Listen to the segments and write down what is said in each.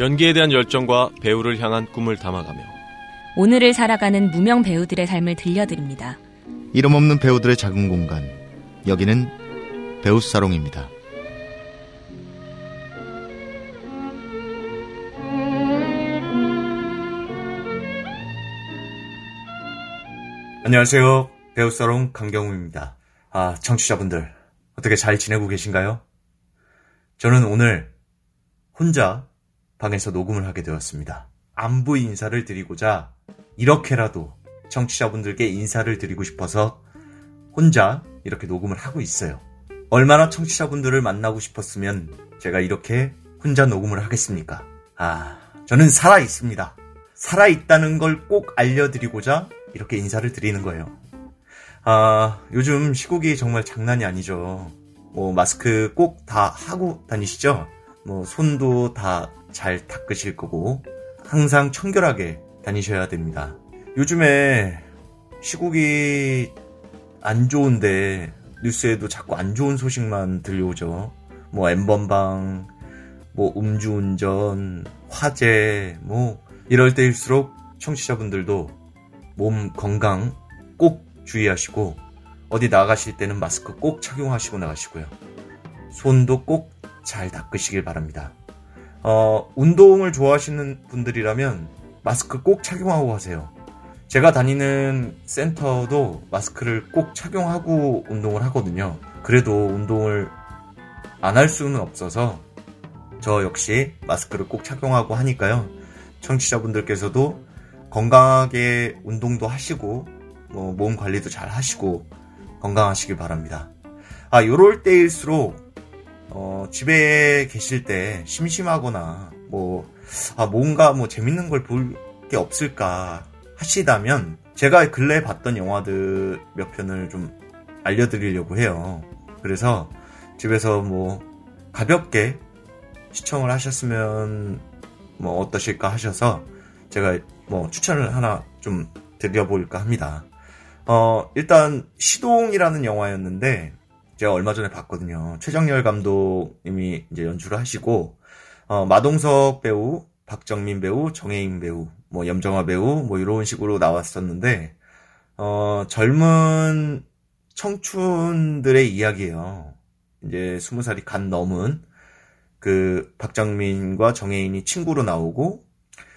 연기에 대한 열정과 배우를 향한 꿈을 담아가며 오늘을 살아가는 무명 배우들의 삶을 들려드립니다. 이름 없는 배우들의 작은 공간. 여기는 배우 사롱입니다. 안녕하세요. 배우 사롱 강경우입니다. 아, 청취자분들. 어떻게 잘 지내고 계신가요? 저는 오늘 혼자 방에서 녹음을 하게 되었습니다. 안부 인사를 드리고자 이렇게라도 청취자분들께 인사를 드리고 싶어서 혼자 이렇게 녹음을 하고 있어요. 얼마나 청취자분들을 만나고 싶었으면 제가 이렇게 혼자 녹음을 하겠습니까? 아, 저는 살아 있습니다. 살아 있다는 걸 꼭 알려드리고자 이렇게 인사를 드리는 거예요. 아, 요즘 시국이 정말 장난이 아니죠. 뭐, 마스크 꼭 다 하고 다니시죠? 뭐, 손도 다 잘 닦으실 거고, 항상 청결하게 다니셔야 됩니다. 요즘에 시국이 안 좋은데, 뉴스에도 자꾸 안 좋은 소식만 들려오죠. 뭐, 엠번방, 뭐, 음주운전, 화재, 뭐, 이럴 때일수록 청취자분들도 몸 건강 꼭 주의하시고 어디 나가실 때는 마스크 꼭 착용하시고 나가시고요. 손도 꼭 잘 닦으시길 바랍니다. 어, 운동을 좋아하시는 분들이라면 마스크 꼭 착용하고 가세요. 제가 다니는 센터도 마스크를 꼭 착용하고 운동을 하거든요. 그래도 운동을 안 할 수는 없어서 저 역시 마스크를 꼭 착용하고 하니까요. 청취자분들께서도 건강하게 운동도 하시고 뭐 몸 관리도 잘 하시고 건강하시길 바랍니다. 아, 요럴 때일수록 어, 집에 계실 때 심심하거나 뭐 아, 뭔가 뭐 재밌는 걸 볼 게 없을까 하시다면 제가 근래에 봤던 영화들 몇 편을 좀 알려드리려고 해요. 그래서 집에서 뭐 가볍게 시청을 하셨으면 뭐 어떠실까 하셔서 제가 뭐 추천을 하나 좀 드려볼까 합니다. 어, 일단 시동이라는 영화였는데 제가 얼마 전에 봤거든요. 최정열 감독님이 이제 연출을 하시고 어, 마동석 배우, 박정민 배우, 정혜인 배우, 뭐 염정아 배우 뭐 이런 식으로 나왔었는데 어, 젊은 청춘들의 이야기예요. 이제 스무 살이 간 넘은 그 박정민과 정혜인이 친구로 나오고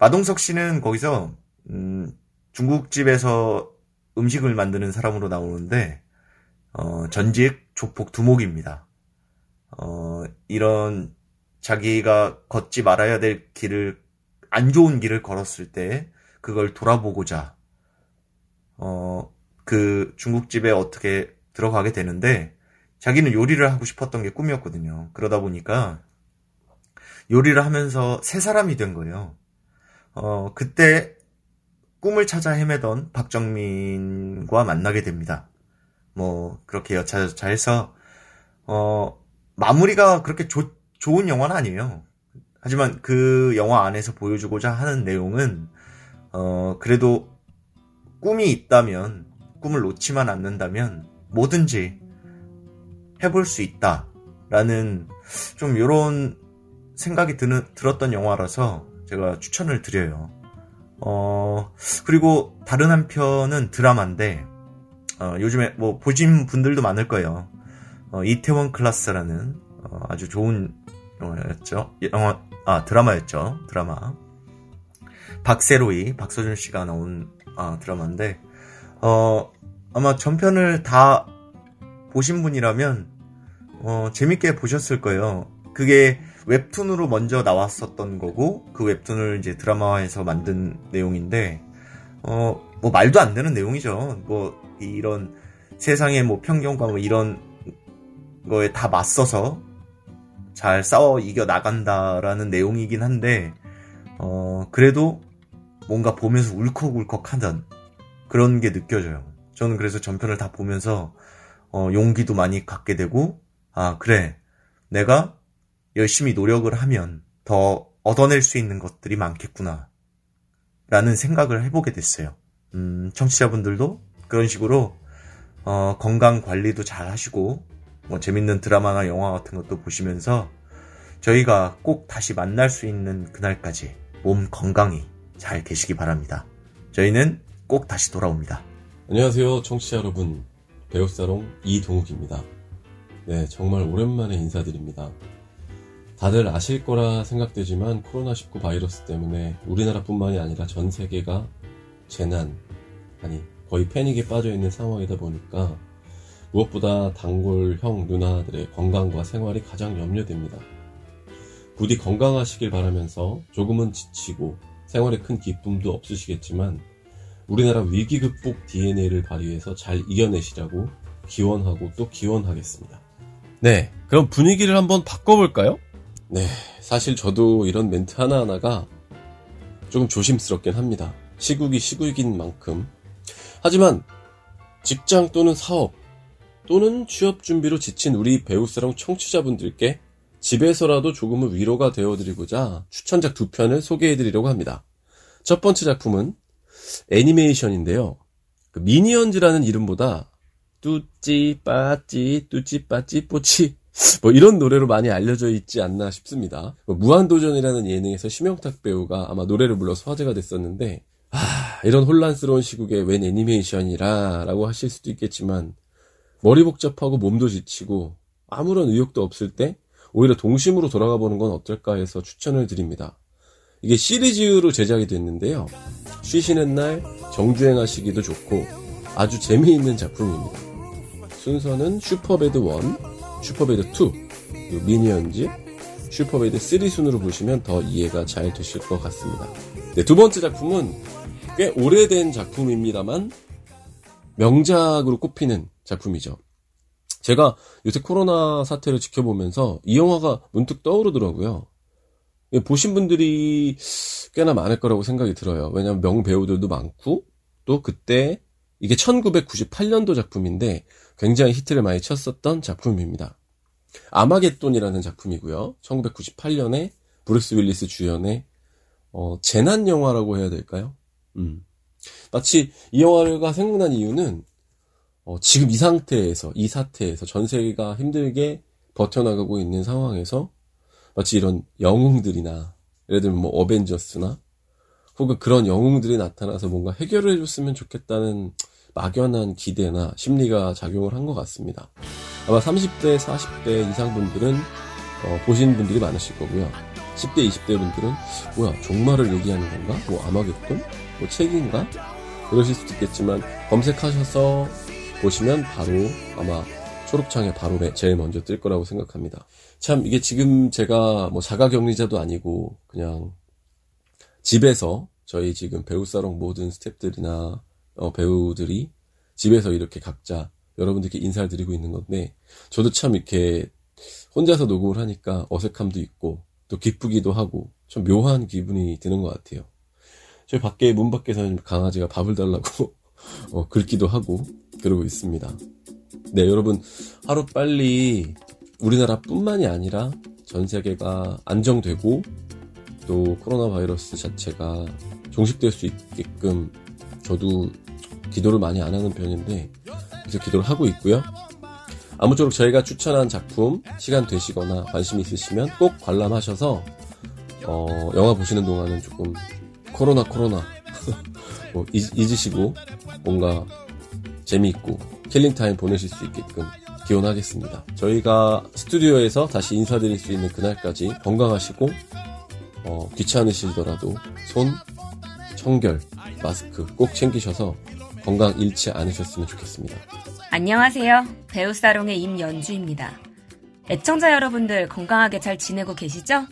마동석 씨는 거기서 음, 중국집에서 음식을 만드는 사람으로 나오는데 어, 전직 조폭 두목입니다. 어, 이런 자기가 걷지 말아야 될 길을 안 좋은 길을 걸었을 때 그걸 돌아보고자 어, 그 중국집에 어떻게 들어가게 되는데 자기는 요리를 하고 싶었던 게 꿈이었거든요. 그러다 보니까 요리를 하면서 새 사람이 된 거예요. 어, 그때 꿈을 찾아 헤매던 박정민과 만나게 됩니다. 뭐, 그렇게 여차저차 해서, 어, 마무리가 그렇게 조, 좋은 영화는 아니에요. 하지만 그 영화 안에서 보여주고자 하는 내용은, 어, 그래도 꿈이 있다면, 꿈을 놓지만 않는다면, 뭐든지 해볼 수 있다. 라는, 좀 요런 생각이 드는, 들었던 영화라서, 제가 추천을 드려요. 어, 그리고 다른 한 편은 드라마인데, 어, 요즘에 뭐 보신 분들도 많을 거예요. 어, 이태원 클라스라는 어, 아주 좋은 영화였죠. 영화, 아, 드라마였죠. 드라마. 박세로이, 박서준 씨가 나온 아, 드라마인데, 어, 아마 전편을 다 보신 분이라면, 어, 재밌게 보셨을 거예요. 그게 웹툰으로 먼저 나왔었던 거고 그 웹툰을 이제 드라마화해서 만든 내용인데 어 뭐 말도 안 되는 내용이죠. 뭐 이런 세상의 뭐 편견과 뭐 이런 거에 다 맞서서 잘 싸워 이겨 나간다라는 내용이긴 한데 어 그래도 뭔가 보면서 울컥울컥하던 그런 게 느껴져요. 저는 그래서 전편을 다 보면서 어 용기도 많이 갖게 되고 아 그래 내가 열심히 노력을 하면 더 얻어낼 수 있는 것들이 많겠구나. 라는 생각을 해보게 됐어요. 음, 청취자분들도 그런 식으로, 어, 건강 관리도 잘 하시고, 뭐, 재밌는 드라마나 영화 같은 것도 보시면서, 저희가 꼭 다시 만날 수 있는 그날까지 몸 건강히 잘 계시기 바랍니다. 저희는 꼭 다시 돌아옵니다. 안녕하세요, 청취자 여러분. 배우사롱 이동욱입니다. 네, 정말 오랜만에 인사드립니다. 다들 아실 거라 생각되지만 코로나19 바이러스 때문에 우리나라뿐만이 아니라 전 세계가 재난, 아니, 거의 패닉에 빠져 있는 상황이다 보니까 무엇보다 단골 형 누나들의 건강과 생활이 가장 염려됩니다. 부디 건강하시길 바라면서 조금은 지치고 생활에 큰 기쁨도 없으시겠지만 우리나라 위기 극복 DNA를 발휘해서 잘 이겨내시라고 기원하고 또 기원하겠습니다. 네, 그럼 분위기를 한번 바꿔볼까요? 네, 사실 저도 이런 멘트 하나하나가 조금 조심스럽긴 합니다. 시국이 시국인 만큼. 하지만 직장 또는 사업 또는 취업 준비로 지친 우리 배우사랑 청취자분들께 집에서라도 조금은 위로가 되어드리고자 추천작 두 편을 소개해드리려고 합니다. 첫 번째 작품은 애니메이션인데요. 그 미니언즈라는 이름보다 뚜찌 빠찌 뚜찌 빠찌 뽀치 뭐 이런 노래로 많이 알려져 있지 않나 싶습니다. 뭐 무한도전이라는 예능에서 심영탁 배우가 아마 노래를 불러서 화제가 됐었는데 아 이런 혼란스러운 시국에 웬 애니메이션이라 라고 하실 수도 있겠지만 머리 복잡하고 몸도 지치고 아무런 의욕도 없을 때 오히려 동심으로 돌아가 보는 건 어떨까 해서 추천을 드립니다. 이게 시리즈로 제작이 됐는데요. 쉬시는 날 정주행하시기도 좋고 아주 재미있는 작품입니다. 순서는 슈퍼배드 1, 슈퍼배드 2, 미니언즈, 슈퍼배드 3 순으로 보시면 더 이해가 잘 되실 것 같습니다. 네, 두 번째 작품은 꽤 오래된 작품입니다만 명작으로 꼽히는 작품이죠. 제가 요새 코로나 사태를 지켜보면서 이 영화가 문득 떠오르더라고요. 보신 분들이 꽤나 많을 거라고 생각이 들어요. 왜냐하면 명 배우들도 많고 또 그때 이게 1998년도 작품인데 굉장히 히트를 많이 쳤었던 작품입니다. 아마겟돈이라는 작품이고요. 1998년에 브루스 윌리스 주연의 어, 재난 영화라고 해야 될까요? 음. 마치 이 영화가 생각난 이유는 어, 지금 이 상태에서 이 사태에서 전 세계가 힘들게 버텨나가고 있는 상황에서 마치 이런 영웅들이나 예를 들면 뭐 어벤져스나 혹은 그런 영웅들이 나타나서 뭔가 해결을 해줬으면 좋겠다는 막연한 기대나 심리가 작용을 한 것 같습니다. 아마 30대, 40대 이상 분들은 어, 보신 분들이 많으실 거고요. 10대, 20대 분들은 뭐야 종말을 얘기하는 건가? 뭐 아마겟돈? 뭐 책인가? 그러실 수도 있겠지만 검색하셔서 보시면 바로 아마 초록창에 바로 제일 먼저 뜰 거라고 생각합니다. 참 이게 지금 제가 뭐 자가격리자도 아니고 그냥 집에서 저희 지금 배우사롱 모든 스탭들이나 어, 배우들이 집에서 이렇게 각자 여러분들께 인사를 드리고 있는 건데 저도 참 이렇게 혼자서 녹음을 하니까 어색함도 있고 또 기쁘기도 하고 좀 묘한 기분이 드는 것 같아요. 저희 밖에 문 밖에서는 강아지가 밥을 달라고 어, 긁기도 하고 그러고 있습니다. 네, 여러분 하루 빨리 우리나라뿐만이 아니라 전 세계가 안정되고 또 코로나 바이러스 자체가 종식될 수 있게끔 저도 기도를 많이 안 하는 편인데 그래서 기도를 하고 있고요. 아무쪼록 저희가 추천한 작품 시간 되시거나 관심 있으시면 꼭 관람하셔서 어, 영화 보시는 동안은 조금 코로나 코로나 뭐 잊, 잊으시고 뭔가 재미있고 killing time 보내실 수 있게끔 기원하겠습니다. 저희가 스튜디오에서 다시 인사드릴 수 있는 그날까지 건강하시고 어, 귀찮으시더라도 손, 청결, 마스크 꼭 챙기셔서 건강 잃지 않으셨으면 좋겠습니다. 안녕하세요. 배우살롱의 임연주입니다. 애청자 여러분들 건강하게 잘 지내고 계시죠?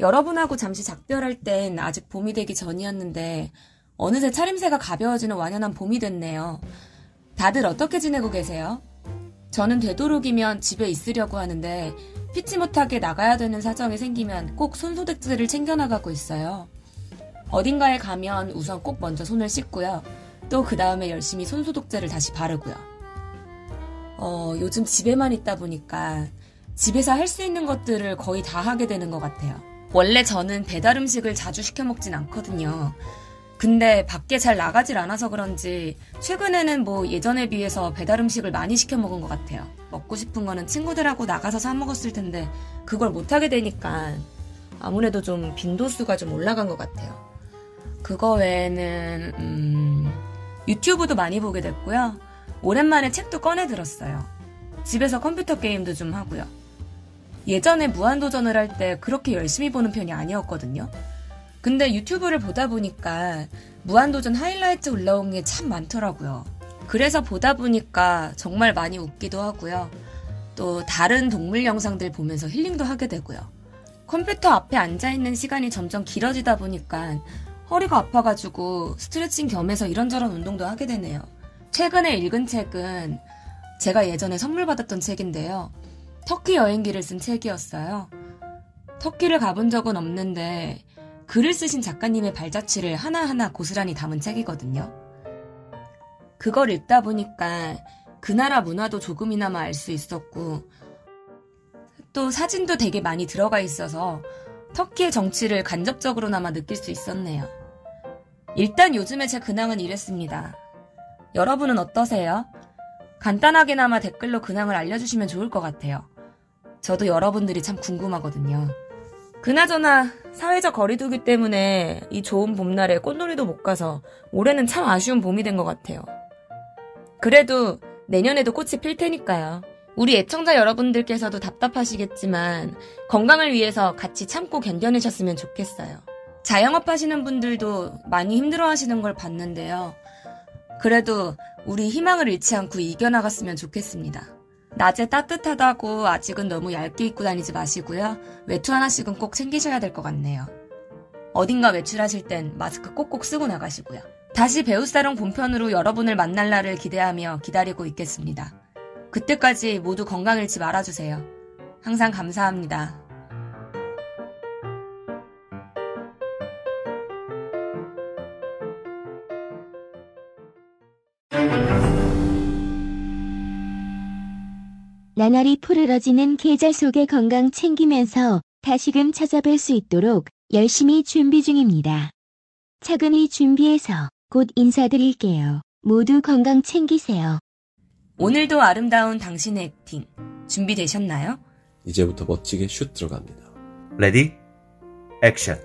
여러분하고 잠시 작별할 땐 아직 봄이 되기 전이었는데 어느새 차림새가 가벼워지는 완연한 봄이 됐네요. 다들 어떻게 지내고 계세요? 저는 되도록이면 집에 있으려고 하는데 피치 못하게 나가야 되는 사정이 생기면 꼭 손소독제를 챙겨나가고 있어요. 어딘가에 가면 우선 꼭 먼저 손을 씻고요. 또 그 다음에 열심히 손소독제를 다시 바르고요. 어, 요즘 집에만 있다 보니까 집에서 할 수 있는 것들을 거의 다 하게 되는 것 같아요. 원래 저는 배달 음식을 자주 시켜 먹진 않거든요. 근데 밖에 잘 나가질 않아서 그런지 최근에는 뭐 예전에 비해서 배달 음식을 많이 시켜 먹은 것 같아요. 먹고 싶은 거는 친구들하고 나가서 사 먹었을 텐데 그걸 못하게 되니까 아무래도 좀 빈도수가 좀 올라간 것 같아요. 그거 외에는 음, 유튜브도 많이 보게 됐고요. 오랜만에 책도 꺼내 들었어요. 집에서 컴퓨터 게임도 좀 하고요. 예전에 무한도전을 할 때 그렇게 열심히 보는 편이 아니었거든요. 근데 유튜브를 보다 보니까 무한도전 하이라이트 올라온 게 참 많더라고요. 그래서 보다 보니까 정말 많이 웃기도 하고요. 또 다른 동물 영상들 보면서 힐링도 하게 되고요. 컴퓨터 앞에 앉아있는 시간이 점점 길어지다 보니까 허리가 아파가지고 스트레칭 겸해서 이런저런 운동도 하게 되네요. 최근에 읽은 책은 제가 예전에 선물 받았던 책인데요. 터키 여행기를 쓴 책이었어요. 터키를 가본 적은 없는데 글을 쓰신 작가님의 발자취를 하나하나 고스란히 담은 책이거든요. 그걸 읽다 보니까 그 나라 문화도 조금이나마 알 수 있었고, 또 사진도 되게 많이 들어가 있어서 터키의 정치를 간접적으로나마 느낄 수 있었네요. 일단 요즘에 제 근황은 이랬습니다. 여러분은 어떠세요? 간단하게나마 댓글로 근황을 알려주시면 좋을 것 같아요. 저도 여러분들이 참 궁금하거든요. 그나저나 사회적 거리두기 때문에 이 좋은 봄날에 꽃놀이도 못 가서 올해는 참 아쉬운 봄이 된 것 같아요. 그래도 내년에도 꽃이 필 테니까요. 우리 애청자 여러분들께서도 답답하시겠지만 건강을 위해서 같이 참고 견뎌내셨으면 좋겠어요. 자영업 하시는 분들도 많이 힘들어 하시는 걸 봤는데요. 그래도 우리 희망을 잃지 않고 이겨나갔으면 좋겠습니다. 낮에 따뜻하다고 아직은 너무 얇게 입고 다니지 마시고요. 외투 하나씩은 꼭 챙기셔야 될 것 같네요. 어딘가 외출하실 땐 마스크 꼭꼭 쓰고 나가시고요. 다시 배우사롱 본편으로 여러분을 만날 날을 기대하며 기다리고 있겠습니다. 그때까지 모두 건강 잃지 말아주세요. 항상 감사합니다. 나날이 푸르러지는 계절 속의 건강 챙기면서 다시금 찾아뵐 수 있도록 열심히 준비 중입니다. 차근히 준비해서 곧 인사드릴게요. 모두 건강 챙기세요. 오늘도 아름다운 당신의 acting 준비되셨나요? 이제부터 멋지게 슛 들어갑니다. ready action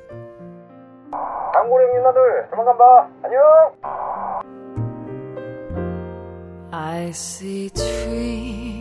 단골 형님 나들 조만간 봐 안녕 I see trees of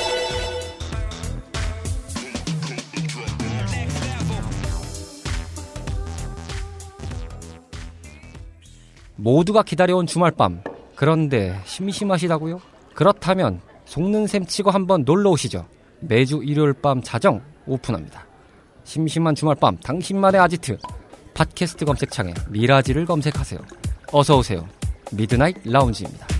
모두가 기다려온 주말밤. 그런데 심심하시다고요? 그렇다면 속는 셈 치고 한번 놀러 오시죠. 매주 일요일 밤 자정 오픈합니다. 심심한 주말밤 당신만의 아지트. 팟캐스트 검색창에 미라지를 검색하세요. 어서 오세요. Midnight Lounge입니다.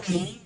Okay.